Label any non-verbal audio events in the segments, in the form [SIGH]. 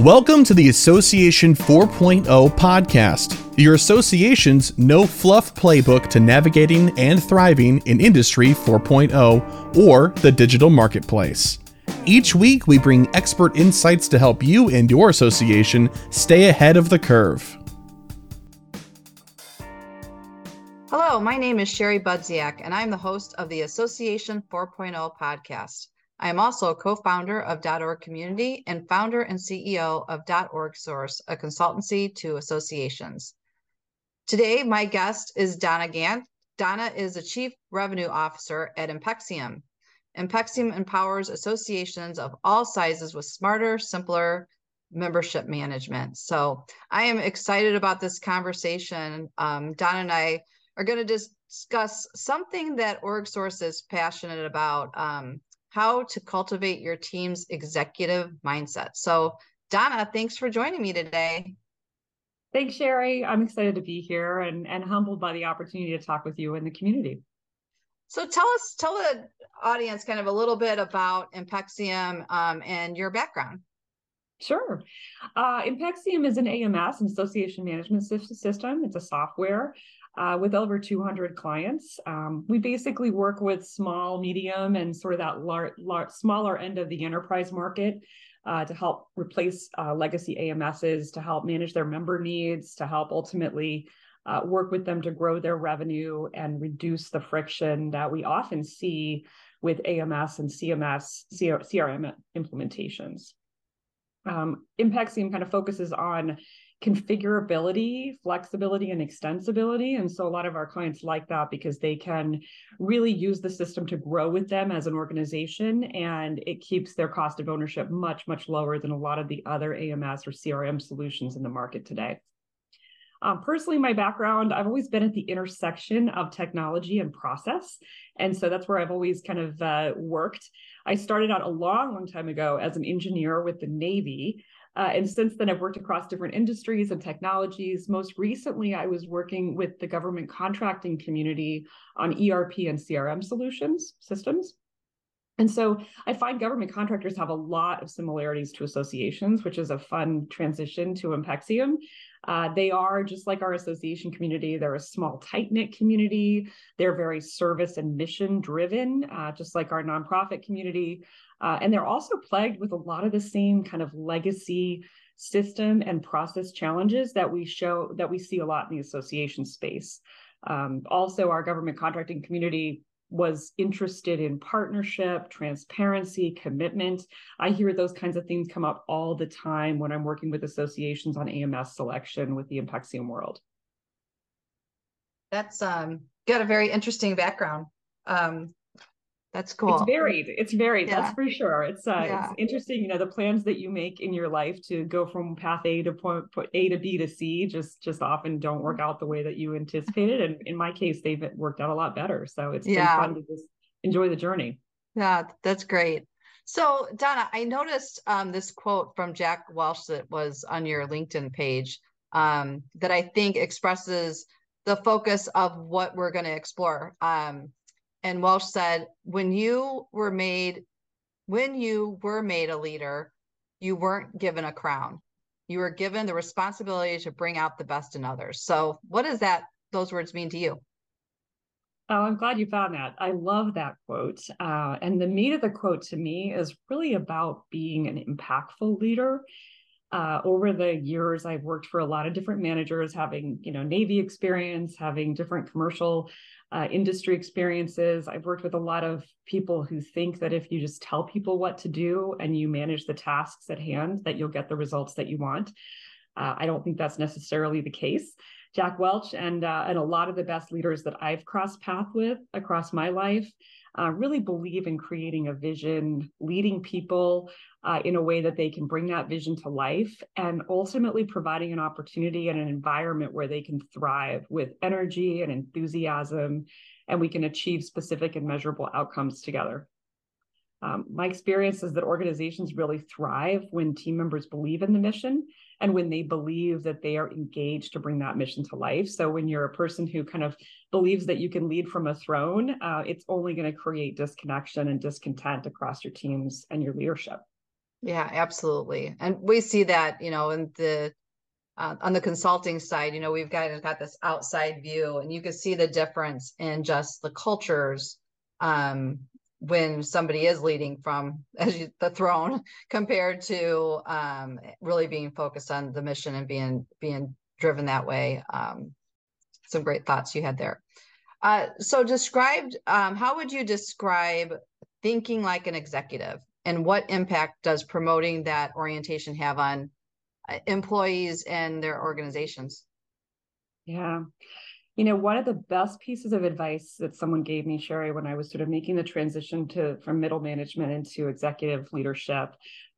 Welcome to the Association 4.0 podcast, your association's no fluff playbook to navigating and thriving in Industry 4.0 or the digital marketplace. Each week, we bring expert insights to help you and your association stay ahead of the curve. Hello, my name is Sherry Budziak, and I'm the host of the Association 4.0 podcast. I am also a co-founder of .org Community and founder and CEO of .org Source, a consultancy to associations. Today, my guest is Donna Gandt. Donna is a Chief Revenue Officer at Impexium. Impexium empowers associations of all sizes with smarter, simpler membership management. So I am excited about this conversation. Um, Donna and I are going to discuss something that OrgSource is passionate about. Um, how to cultivate your team's executive mindset. So, Donna, thanks for joining me today. Thanks, Sherry. I'm excited to be here and, and humbled by the opportunity to talk with you in the community. So tell us, tell the audience kind of a little bit about Impexium um, and your background. Sure. Uh, Impexium is an AMS, an association management system. It's a software uh, with over 200 clients. Um, we basically work with small, medium, and sort of that lar- lar- smaller end of the enterprise market uh, to help replace uh, legacy AMSs, to help manage their member needs, to help ultimately uh, work with them to grow their revenue and reduce the friction that we often see with AMS and CMS, CRM implementations. Um, Impexium kind of focuses on configurability, flexibility, and extensibility. And so a lot of our clients like that because they can really use the system to grow with them as an organization. And it keeps their cost of ownership much, much lower than a lot of the other AMS or CRM solutions in the market today. Um, personally, my background, I've always been at the intersection of technology and process. And so that's where I've always kind of uh, worked. I started out a long, long time ago as an engineer with the Navy. Uh, and since then, I've worked across different industries and technologies. Most recently, I was working with the government contracting community on ERP and CRM solutions systems. And so I find government contractors have a lot of similarities to associations, which is a fun transition to Impexium. Uh, they are just like our association community. They're a small, tight knit community. They're very service and mission driven, uh, just like our nonprofit community. Uh, and they're also plagued with a lot of the same kind of legacy system and process challenges that we show that we see a lot in the association space. Um, also, our government contracting community was interested in partnership, transparency, commitment. I hear those kinds of things come up all the time when I'm working with associations on AMS selection with the Impexium world. That's um, got a very interesting background. Um, that's cool. It's varied. It's varied. Yeah. That's for sure. It's uh, yeah. it's interesting. You know, the plans that you make in your life to go from path A to point A to B to C just just often don't work out the way that you anticipated. And in my case, they've worked out a lot better. So it's yeah. been fun to just enjoy the journey. Yeah, that's great. So Donna, I noticed um, this quote from Jack Welch that was on your LinkedIn page um, that I think expresses the focus of what we're going to explore. Um, and Welch said, when you were made, when you were made a leader, you weren't given a crown. You were given the responsibility to bring out the best in others. So what does that those words mean to you? Oh, I'm glad you found that. I love that quote. Uh, and the meat of the quote to me is really about being an impactful leader. Uh, over the years, I've worked for a lot of different managers, having you know Navy experience, having different commercial uh, industry experiences. I've worked with a lot of people who think that if you just tell people what to do and you manage the tasks at hand, that you'll get the results that you want. Uh, I don't think that's necessarily the case. Jack Welch and uh, and a lot of the best leaders that I've crossed path with across my life uh, really believe in creating a vision, leading people uh, in a way that they can bring that vision to life, and ultimately providing an opportunity and an environment where they can thrive with energy and enthusiasm, and we can achieve specific and measurable outcomes together. Um, my experience is that organizations really thrive when team members believe in the mission and when they believe that they are engaged to bring that mission to life. So when you're a person who kind of believes that you can lead from a throne, uh, it's only going to create disconnection and discontent across your teams and your leadership. Yeah, absolutely. And we see that, you know, in the uh, on the consulting side, you know, we've got got this outside view, and you can see the difference in just the cultures um, when somebody is leading from [LAUGHS] as you, the throne [LAUGHS] compared to um, really being focused on the mission and being being driven that way. Um, some great thoughts you had there. Uh, so described, um, how would you describe thinking like an executive and what impact does promoting that orientation have on uh, employees and their organizations? Yeah. You know, one of the best pieces of advice that someone gave me, Sherry, when I was sort of making the transition to from middle management into executive leadership,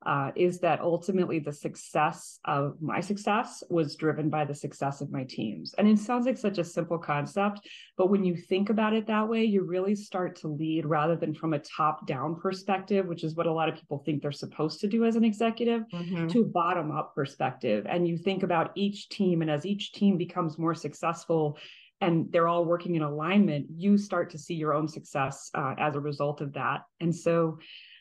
uh, is that ultimately the success of my success was driven by the success of my teams. And it sounds like such a simple concept, but when you think about it that way, you really start to lead rather than from a top down perspective, which is what a lot of people think they're supposed to do as an executive, mm-hmm. to a bottom up perspective. And you think about each team, and as each team becomes more successful, and they're all working in alignment, you start to see your own success uh, as a result of that. And so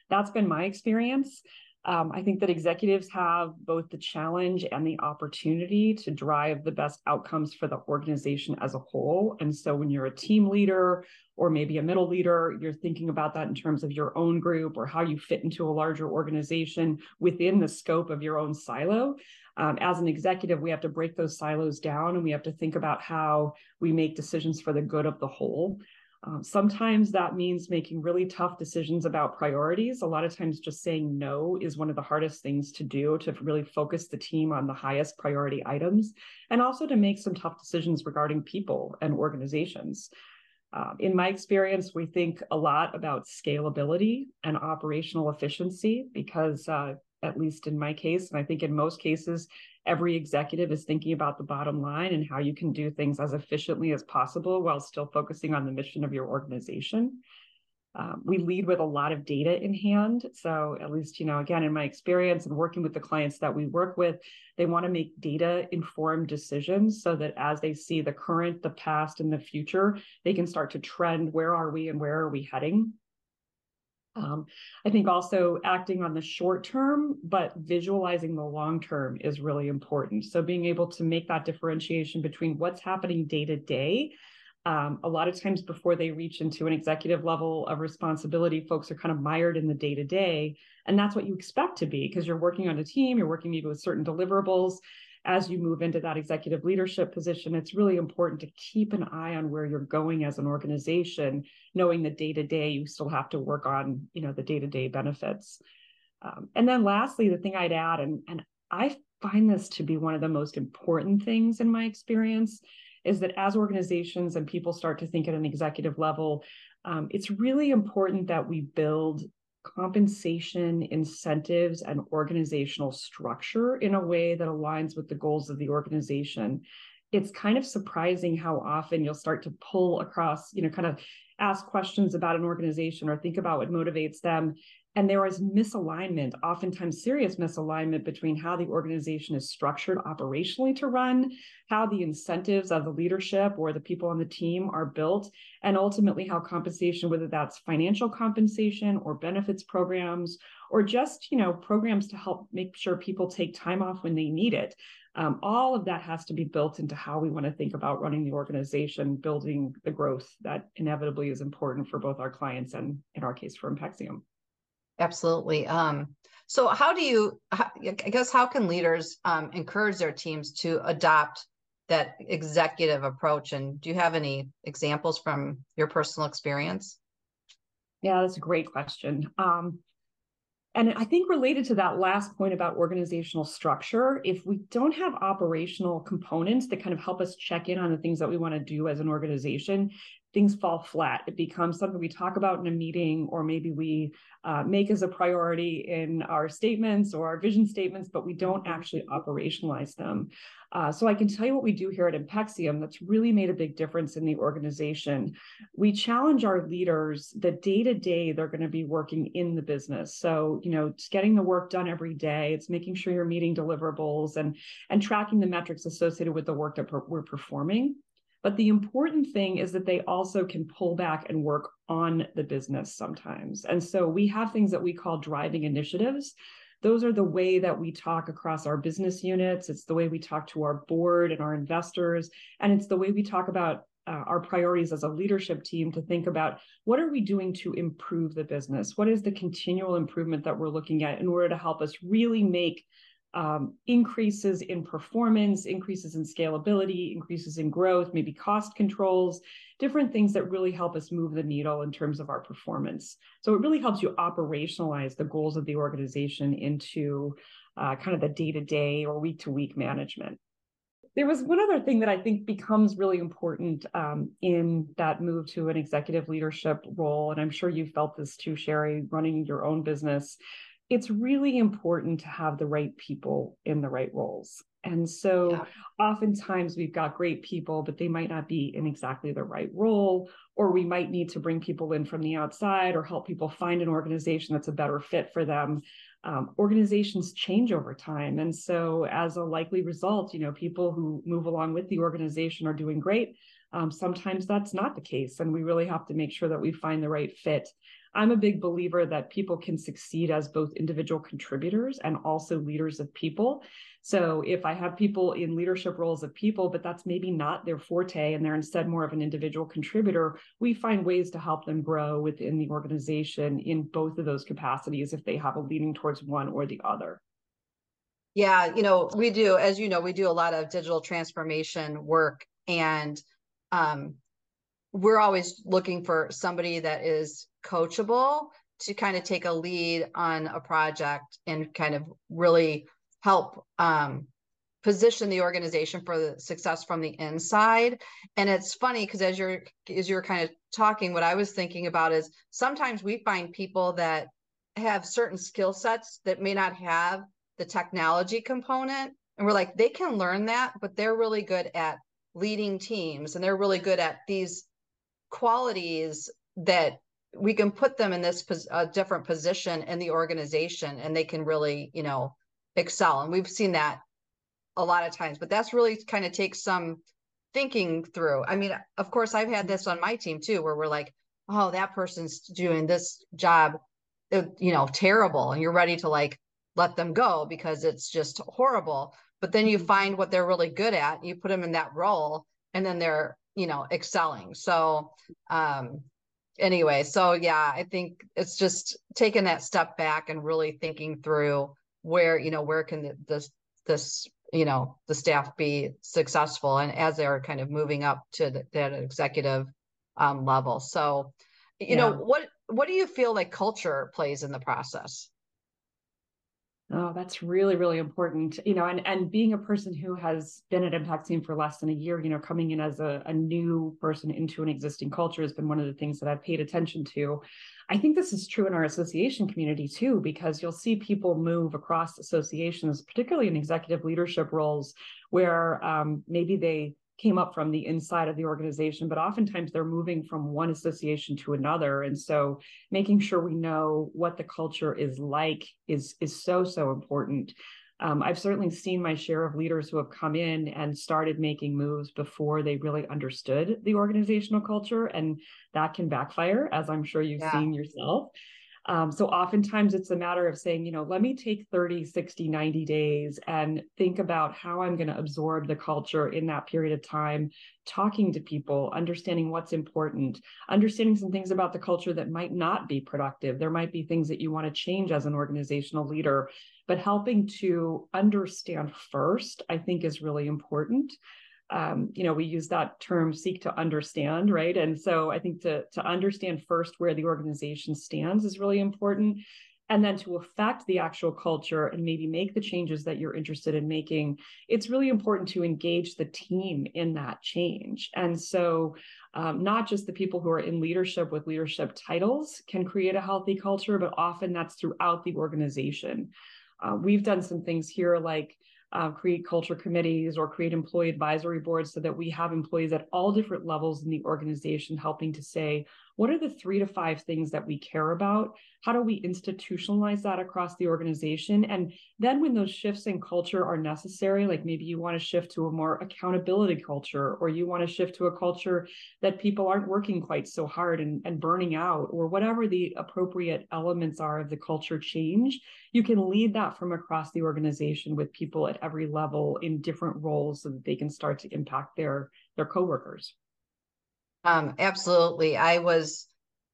that's been my experience. Um, I think that executives have both the challenge and the opportunity to drive the best outcomes for the organization as a whole. And so when you're a team leader or maybe a middle leader, you're thinking about that in terms of your own group or how you fit into a larger organization within the scope of your own silo. Um, as an executive, we have to break those silos down and we have to think about how we make decisions for the good of the whole. Um, sometimes that means making really tough decisions about priorities. A lot of times, just saying no is one of the hardest things to do to really focus the team on the highest priority items and also to make some tough decisions regarding people and organizations. Uh, in my experience, we think a lot about scalability and operational efficiency because, uh, at least in my case, and I think in most cases, every executive is thinking about the bottom line and how you can do things as efficiently as possible while still focusing on the mission of your organization. Um, we lead with a lot of data in hand. So, at least, you know, again, in my experience and working with the clients that we work with, they want to make data informed decisions so that as they see the current, the past, and the future, they can start to trend where are we and where are we heading um, I think also acting on the short term, but visualizing the long term is really important. So being able to make that differentiation between what's happening day to day. Um, a lot of times before they reach into an executive level of responsibility, folks are kind of mired in the day to day. And that's what you expect to be because you're working on a team, you're working maybe with certain deliverables as you move into that executive leadership position, it's really important to keep an eye on where you're going as an organization, knowing the day to day you still have to work on, you know, the day to day benefits. Um, and then lastly, the thing I'd add, and and I find this to be one of the most important things in my experience, is that as organizations and people start to think at an executive level, um, it's really important that we build compensation, incentives, and organizational structure in a way that aligns with the goals of the organization. It's kind of surprising how often you'll start to pull across, you know, kind of ask questions about an organization or think about what motivates them and there is misalignment, oftentimes serious misalignment between how the organization is structured operationally to run, how the incentives of the leadership or the people on the team are built, and ultimately how compensation, whether that's financial compensation or benefits programs, or just you know programs to help make sure people take time off when they need it. Um, all of that has to be built into how we want to think about running the organization, building the growth that inevitably is important for both our clients and, in our case, for Impexium. Absolutely. Um, so how do you, I guess, how can leaders um, encourage their teams to adopt that executive approach? And do you have any examples from your personal experience? Yeah, that's a great question. Um, and I think related to that last point about organizational structure, if we don't have operational components that kind of help us check in on the things that we want to do as an organization, things fall flat. It becomes something we talk about in a meeting, or maybe we uh, make as a priority in our statements or our vision statements, but we don't actually operationalize them. Uh, so I can tell you what we do here at Impexium that's really made a big difference in the organization. We challenge our leaders that day to day they're going to be working in the business. So you know, it's getting the work done every day. It's making sure you're meeting deliverables and and tracking the metrics associated with the work that we're performing. But the important thing is that they also can pull back and work on the business sometimes. And so we have things that we call driving initiatives. those are the way that we talk across our business units. It's the way we talk to our board and our investors. And it's the way we talk about uh, our priorities as a leadership team to think about what are we doing to improve the business? What is the continual improvement that we're looking at in order to help us really make um, increases in performance, increases in scalability, increases in growth, maybe cost controls, different things that really help us move the needle in terms of our performance. So it really helps you operationalize the goals of the organization into uh, kind of the day to day or week to week management there was one other thing that I think becomes really important um, in that move to an executive leadership role. And I'm sure you felt this too, Sherry, running your own business. It's really important to have the right people in the right roles. And so yeah. oftentimes we've got great people, but they might not be in exactly the right role, or we might need to bring people in from the outside or help people find an organization that's a better fit for them um, organizations change over time. And so, as a likely result, you know, people who move along with the organization are doing great. Um, sometimes that's not the case. And we really have to make sure that we find the right fit. I'm a big believer that people can succeed as both individual contributors and also leaders of people. So if I have people in leadership roles of people, but that's maybe not their forte and they're instead more of an individual contributor, we find ways to help them grow within the organization in both of those capacities if they have a leaning towards one or the other. Yeah, you know, we do, as you know, we do a lot of digital transformation work and um, we're always looking for somebody that is coachable to kind of take a lead on a project and kind of really help um, position the organization for the success from the inside. And it's funny because as you're as you're kind of talking what i was thinking about is sometimes we find people that have certain skill sets that may not have the technology component and we're like they can learn that but they're really good at leading teams and they're really good at these qualities that we can put them in this pos- different position in the organization and they can really you know excel. And we've seen that a lot of times, but that's really kind of takes some thinking through. I mean, of course, I've had this on my team too, where we're like, oh, that person's doing this job, uh, you know, terrible. And you're ready to like let them go because it's just horrible. But then you mm-hmm. find what they're really good at, you put them in that role, and then they're, you know, excelling. So, um, anyway, so yeah, I think it's just taking that step back and really thinking through where you know where can this this you know the staff be successful and as they're kind of moving up to the, that executive um, level so you yeah. know what what do you feel like culture plays in the process Oh, that's really, really important. You know, and and being a person who has been at Impexium for less than a year, you know, coming in as a, a new person into an existing culture has been one of the things that I've paid attention to. I think this is true in our association community too, because you'll see people move across associations, particularly in executive leadership roles, where um, maybe they came up from the inside of the organization, but oftentimes they're moving from one association to another. And so making sure we know what the culture is like is, is so, so important. Um, I've certainly seen my share of leaders who have come in and started making moves before they really understood the organizational culture, and that can backfire, as I'm sure you've yeah. seen yourself. Um, so oftentimes it's a matter of saying, you know, let me take 30, 60, 90 days and think about how I'm going to absorb the culture in that period of time, talking to people, understanding what's important, understanding some things about the culture that might not be productive. There might be things that you want to change as an organizational leader, but helping to understand first, I think is really important um, you know, we use that term seek to understand, right? And so I think to, to understand first where the organization stands is really important. And then to affect the actual culture and maybe make the changes that you're interested in making, it's really important to engage the team in that change. And so, um, not just the people who are in leadership with leadership titles can create a healthy culture, but often that's throughout the organization. Uh, we've done some things here like uh, create culture committees or create employee advisory boards so that we have employees at all different levels in the organization helping to say what are the three to five things that we care about? How do we institutionalize that across the organization? And then when those shifts in culture are necessary, like maybe you want to shift to a more accountability culture, or you want to shift to a culture that people aren't working quite so hard and, and burning out, or whatever the appropriate elements are of the culture change, you can lead that from across the organization with people at every level in different roles so that they can start to impact their their coworkers. Um, absolutely. I was,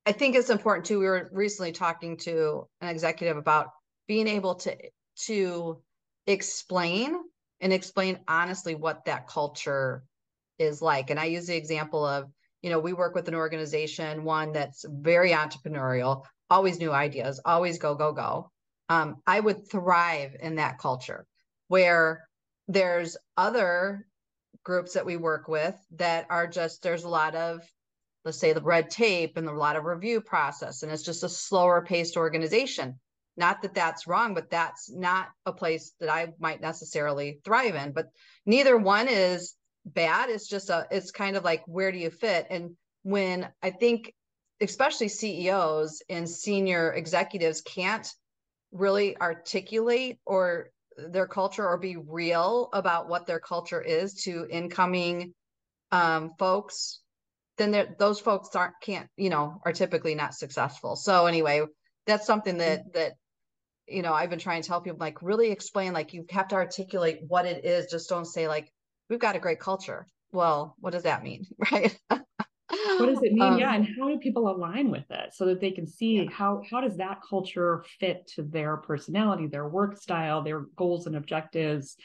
I think it's important too. We were recently talking to an executive about being able to to explain and explain honestly what that culture is like. And I use the example of, you know, we work with an organization, one that's very entrepreneurial, always new ideas, always go, go, go. Um, I would thrive in that culture where there's other groups that we work with that are just there's a lot of let's say the red tape and a lot of review process and it's just a slower paced organization. Not that that's wrong but that's not a place that i might necessarily thrive in but neither one is bad. It's just a it's kind of like where do you fit? And when i think especially ceos and senior executives can't really articulate or their culture or be real about what their culture is to incoming um, folks, then those folks aren't can't you know are typically not successful. So anyway, that's something that mm-hmm. that you know I've been trying to tell people like really explain like you have to articulate what it is. Just don't say like we've got a great culture. Well, what does that mean, [LAUGHS] right? What does it mean? Um, yeah and how do people align with it so that they can see yeah. how how does that culture fit to their personality their work style their goals and objectives?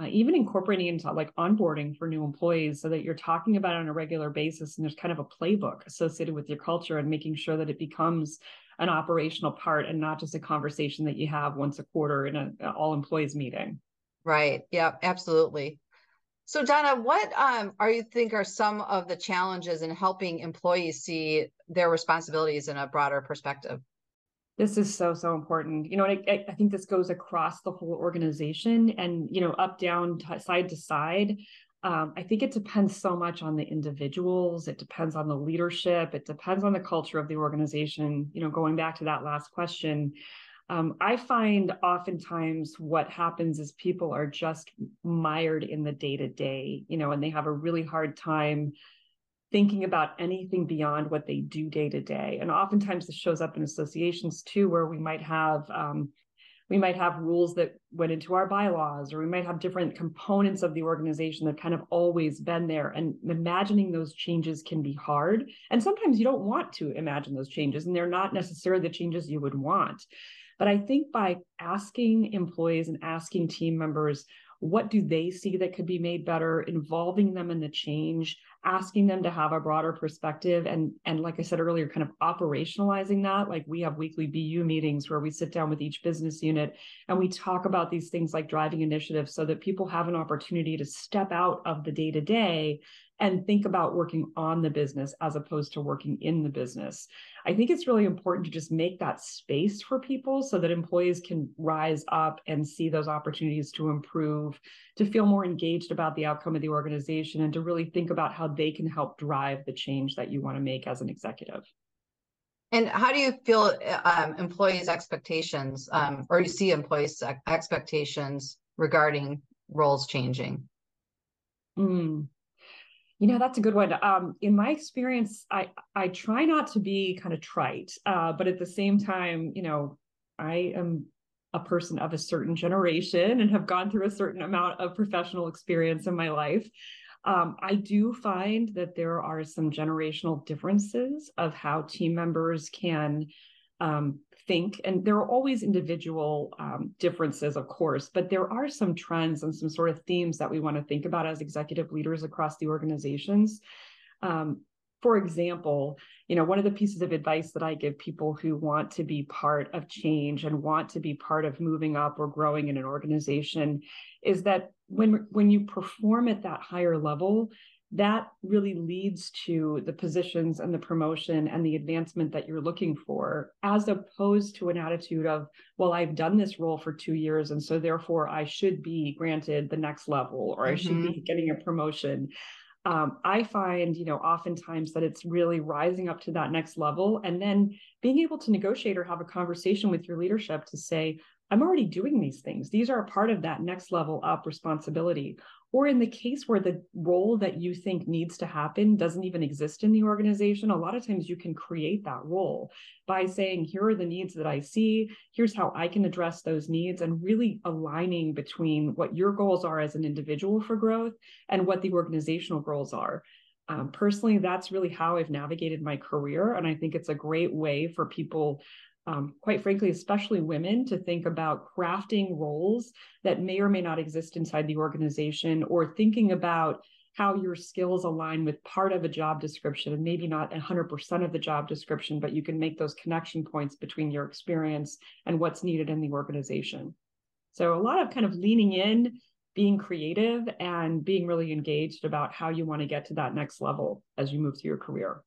Uh, even incorporating into like onboarding for new employees so that you're talking about it on a regular basis and there's kind of a playbook associated with your culture and making sure that it becomes an operational part and not just a conversation that you have once a quarter in an all employees meeting. Right. Yeah absolutely so Donna, what um, are you think are some of the challenges in helping employees see their responsibilities in a broader perspective? This is so so important. You know, I, I think this goes across the whole organization, and you know, up, down, t- side to side. Um, I think it depends so much on the individuals. It depends on the leadership. It depends on the culture of the organization. You know, going back to that last question, um, I find oftentimes what happens is people are just mired in the day to day, you know, and they have a really hard time thinking about anything beyond what they do day to day. And oftentimes this shows up in associations too, where we might have um, we might have rules that went into our bylaws, or we might have different components of the organization that kind of always been there. And imagining those changes can be hard. And sometimes you don't want to imagine those changes, and they're not necessarily the changes you would want. But I think by asking employees and asking team members, what do they see that could be made better, involving them in the change, asking them to have a broader perspective and and like I said earlier, kind of operationalizing that. Like we have weekly BU meetings where we sit down with each business unit and we talk about these things like driving initiatives so that people have an opportunity to step out of the day-to-day and think about working on the business as opposed to working in the business. I think it's really important to just make that space for people so that employees can rise up and see those opportunities to improve, to feel more engaged about the outcome of the organization, and to really think about how they can help drive the change that you want to make as an executive. And how do you feel um, employees' expectations, um, or you see employees' expectations regarding roles changing? Mm. You know, that's a good one. Um, in my experience, I I try not to be kind of trite, uh, but at the same time, you know, I am a person of a certain generation and have gone through a certain amount of professional experience in my life. Um, I do find that there are some generational differences of how team members can um, think, and there are always individual um, differences, of course, but there are some trends and some sort of themes that we want to think about as executive leaders across the organizations. Um, for example, you know, one of the pieces of advice that I give people who want to be part of change and want to be part of moving up or growing in an organization is that when when you perform at that higher level, that really leads to the positions and the promotion and the advancement that you're looking for, as opposed to an attitude of, well, I've done this role for two years, and so therefore I should be granted the next level or mm-hmm. I should be mm-hmm. getting a promotion. um, I find, you know, oftentimes that it's really rising up to that next level and then being able to negotiate or have a conversation with your leadership to say, I'm already doing these things. These are a part of that next level up responsibility. Or in the case where the role that you think needs to happen doesn't even exist in the organization, a lot of times you can create that role by saying, here are the needs that I see, here's how I can address those needs, and really aligning between what your goals are as an individual for growth and what the organizational goals are. Um, personally, that's really how I've navigated my career. And I think it's a great way for people um, quite frankly, especially women, to think about crafting roles that may or may not exist inside the organization or thinking about how your skills align with part of a job description and maybe not 100% of the job description, but you can make those connection points between your experience and what's needed in the organization. So, a lot of kind of leaning in, being creative, and being really engaged about how you want to get to that next level as you move through your career.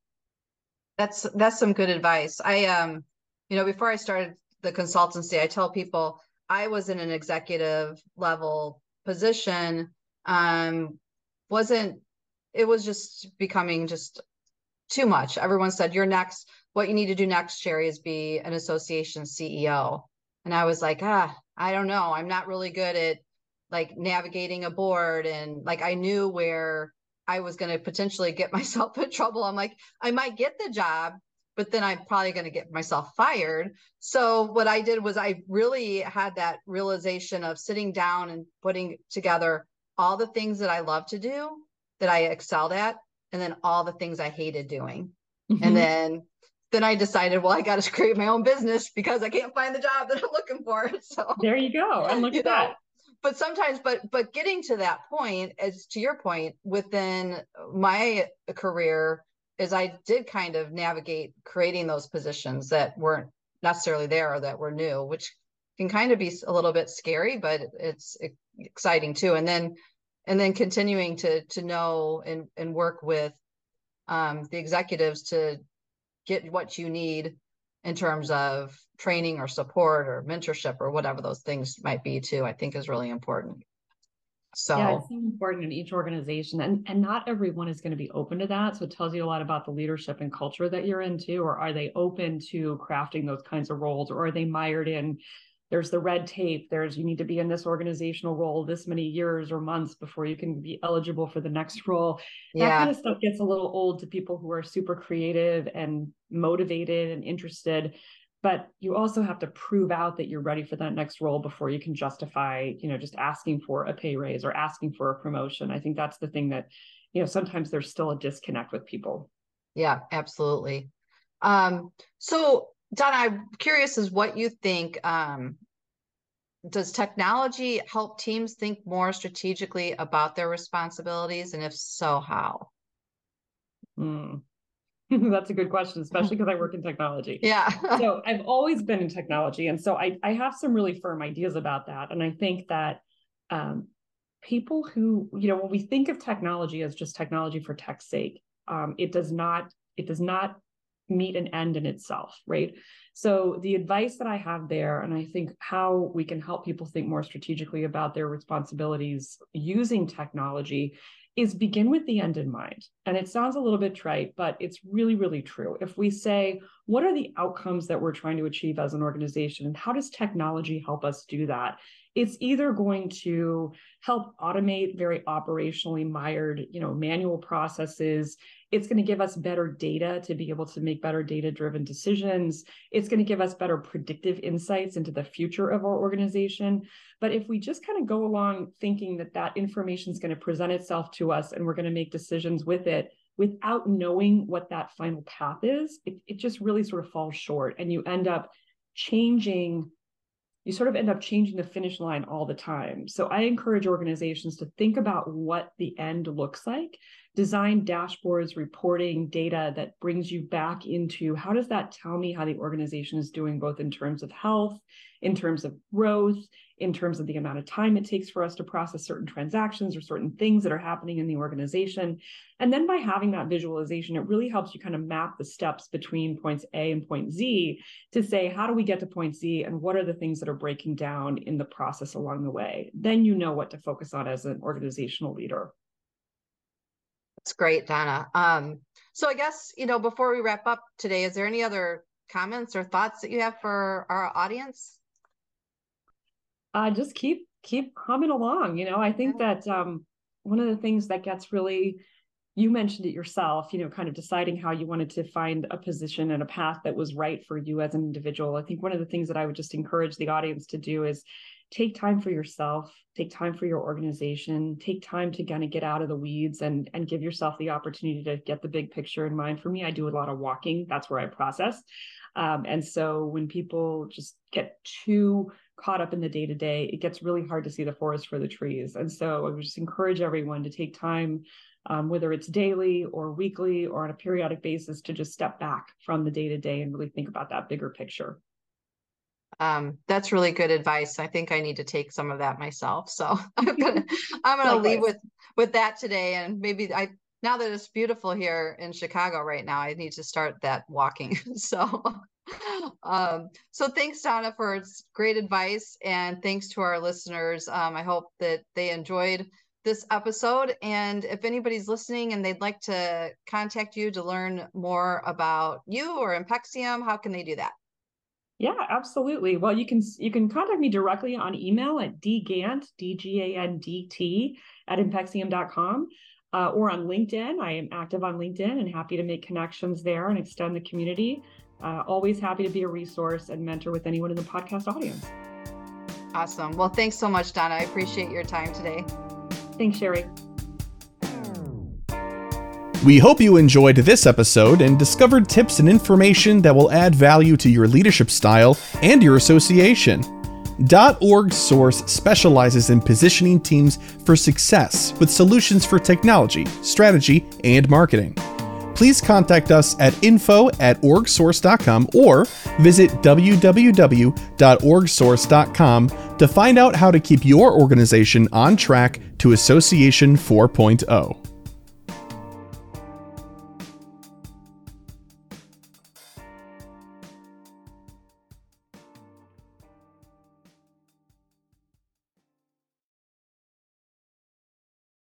That's that's some good advice. I um you know, before I started the consultancy, I tell people I was in an executive level position. Um, wasn't it was just becoming just too much. Everyone said, You're next. What you need to do next, Sherry, is be an association CEO. And I was like, ah, I don't know. I'm not really good at like navigating a board. And like I knew where I was going to potentially get [LAUGHS] myself in trouble. I'm like, I might get the job, but then I'm probably going to get myself fired. So what I did was I really had that realization of sitting down and putting together all the things that I love to do that I excelled at and then all the things I hated doing. Mm-hmm. And then then I decided, well, I got to [LAUGHS] create my own business because I can't find the job that I'm looking for. [LAUGHS] So there you go. And look at know, that. But sometimes, but but getting to that point, as to your point, within my career, is I did kind of navigate creating those positions that weren't necessarily there or that were new, which can kind of be a little bit scary, but it's exciting too. And then and then continuing to to know and and work with um, the executives to get what you need in terms of training or support or mentorship or whatever those things might be too. I think is really important. So yeah, it's so important in each organization. And and not everyone is going to be open to that. So it tells you a lot about the leadership and culture that you're into, or are they open to crafting those kinds of roles, or are they mired in there's the red tape, there's you need to be in this organizational role this many years or months before you can be eligible for the next role. Yeah. That kind of stuff gets a little old to people who are super creative and motivated and interested but you also have to prove out that you're ready for that next role before you can justify you know just asking for a pay raise or asking for a promotion. I think that's the thing that you know sometimes there's still a disconnect with people. Yeah absolutely. Um so donna i'm curious is what you think um does technology help teams think more strategically about their responsibilities? And if so how? Mm. [LAUGHS] That's a good question, especially [LAUGHS] because I work in technology. Yeah. [LAUGHS] so I've always been in technology. And so I, I have some really firm ideas about that. And I think that um, people who, you know, when we think of technology as just technology for tech's sake, um, it does not, it does not meet an end in itself, right? So the advice that I have there, and I think how we can help people think more strategically about their responsibilities using technology is begin with the end in mind. And it sounds a little bit trite, but it's really, really true. If we say, what are the outcomes that we're trying to achieve as an organization, and how does technology help us do that? It's either going to help automate very operationally mired, you know, manual processes. It's going to give us better data to be able to make better data driven decisions. It's going to give us better predictive insights into the future of our organization. But if we just kind of go along thinking that that information is going to present itself to us and we're going to make decisions with it without knowing what that final path is, it, it just really sort of falls short. And you end up changing you sort of end up changing the finish line all the time. So I encourage organizations to think about what the end looks like, design dashboards, reporting, data that brings you back into how does that tell me how the organization is doing, both in terms of health, in terms of growth, in terms of the amount of time it takes for us to process certain transactions or certain things that are happening in the organization. And then by having that visualization, it really helps you kind of map the steps between points A and point Z to say, how do we get to point Z and what are the things that are breaking down in the process along the way? Then you know what to focus on as an organizational leader. That's great, Donna. Um, so I guess, you know, before we wrap up today, is there any other comments or thoughts that you have for our audience? Uh, just keep keep humming along. You know, I think yeah. that um, one of the things that gets really you mentioned it yourself, you know, kind of deciding how you wanted to find a position and a path that was right for you as an individual. I think one of the things that I would just encourage the audience to do is take time for yourself, take time for your organization, take time to kind of get out of the weeds and and give yourself the opportunity to get the big picture in mind. For me, I do a lot of walking. That's where I process. Um, and so when people just get too caught up in the day to day, it gets really hard to see the forest for the trees. And so I would just encourage everyone to take time, um, whether it's daily or weekly or on a periodic basis, to just step back from the day to day and really think about that bigger picture. Um, that's really good advice. I think I need to take some of that myself. So [LAUGHS] I'm gonna [LAUGHS] I'm gonna leave with with that today, and maybe I now that it's beautiful here in Chicago right now, I need to start that walking. [LAUGHS] so um, so thanks Donna for great advice, and thanks to our listeners. Um, I hope that they enjoyed this episode. And if anybody's listening and they'd like to contact you to learn more about you or Impexium, how can they do that? Yeah, absolutely. Well, you can you can contact me directly on email at dgandt, D-G-A-N-D-T, at impexium.com. Uh, or on LinkedIn. I am active on LinkedIn and happy to make connections there and extend the community. Uh, always happy to be a resource and mentor with anyone in the podcast audience. Awesome. Well, thanks so much, Donna. I appreciate your time today. Thanks, Sherry. We hope you enjoyed this episode and discovered tips and information that will add value to your leadership style and your association. .org Source specializes in positioning teams for success with solutions for technology, strategy, and marketing. Please contact us at info at orgsource.com or visit www.orgsource.com to find out how to keep your organization on track to Association 4.0.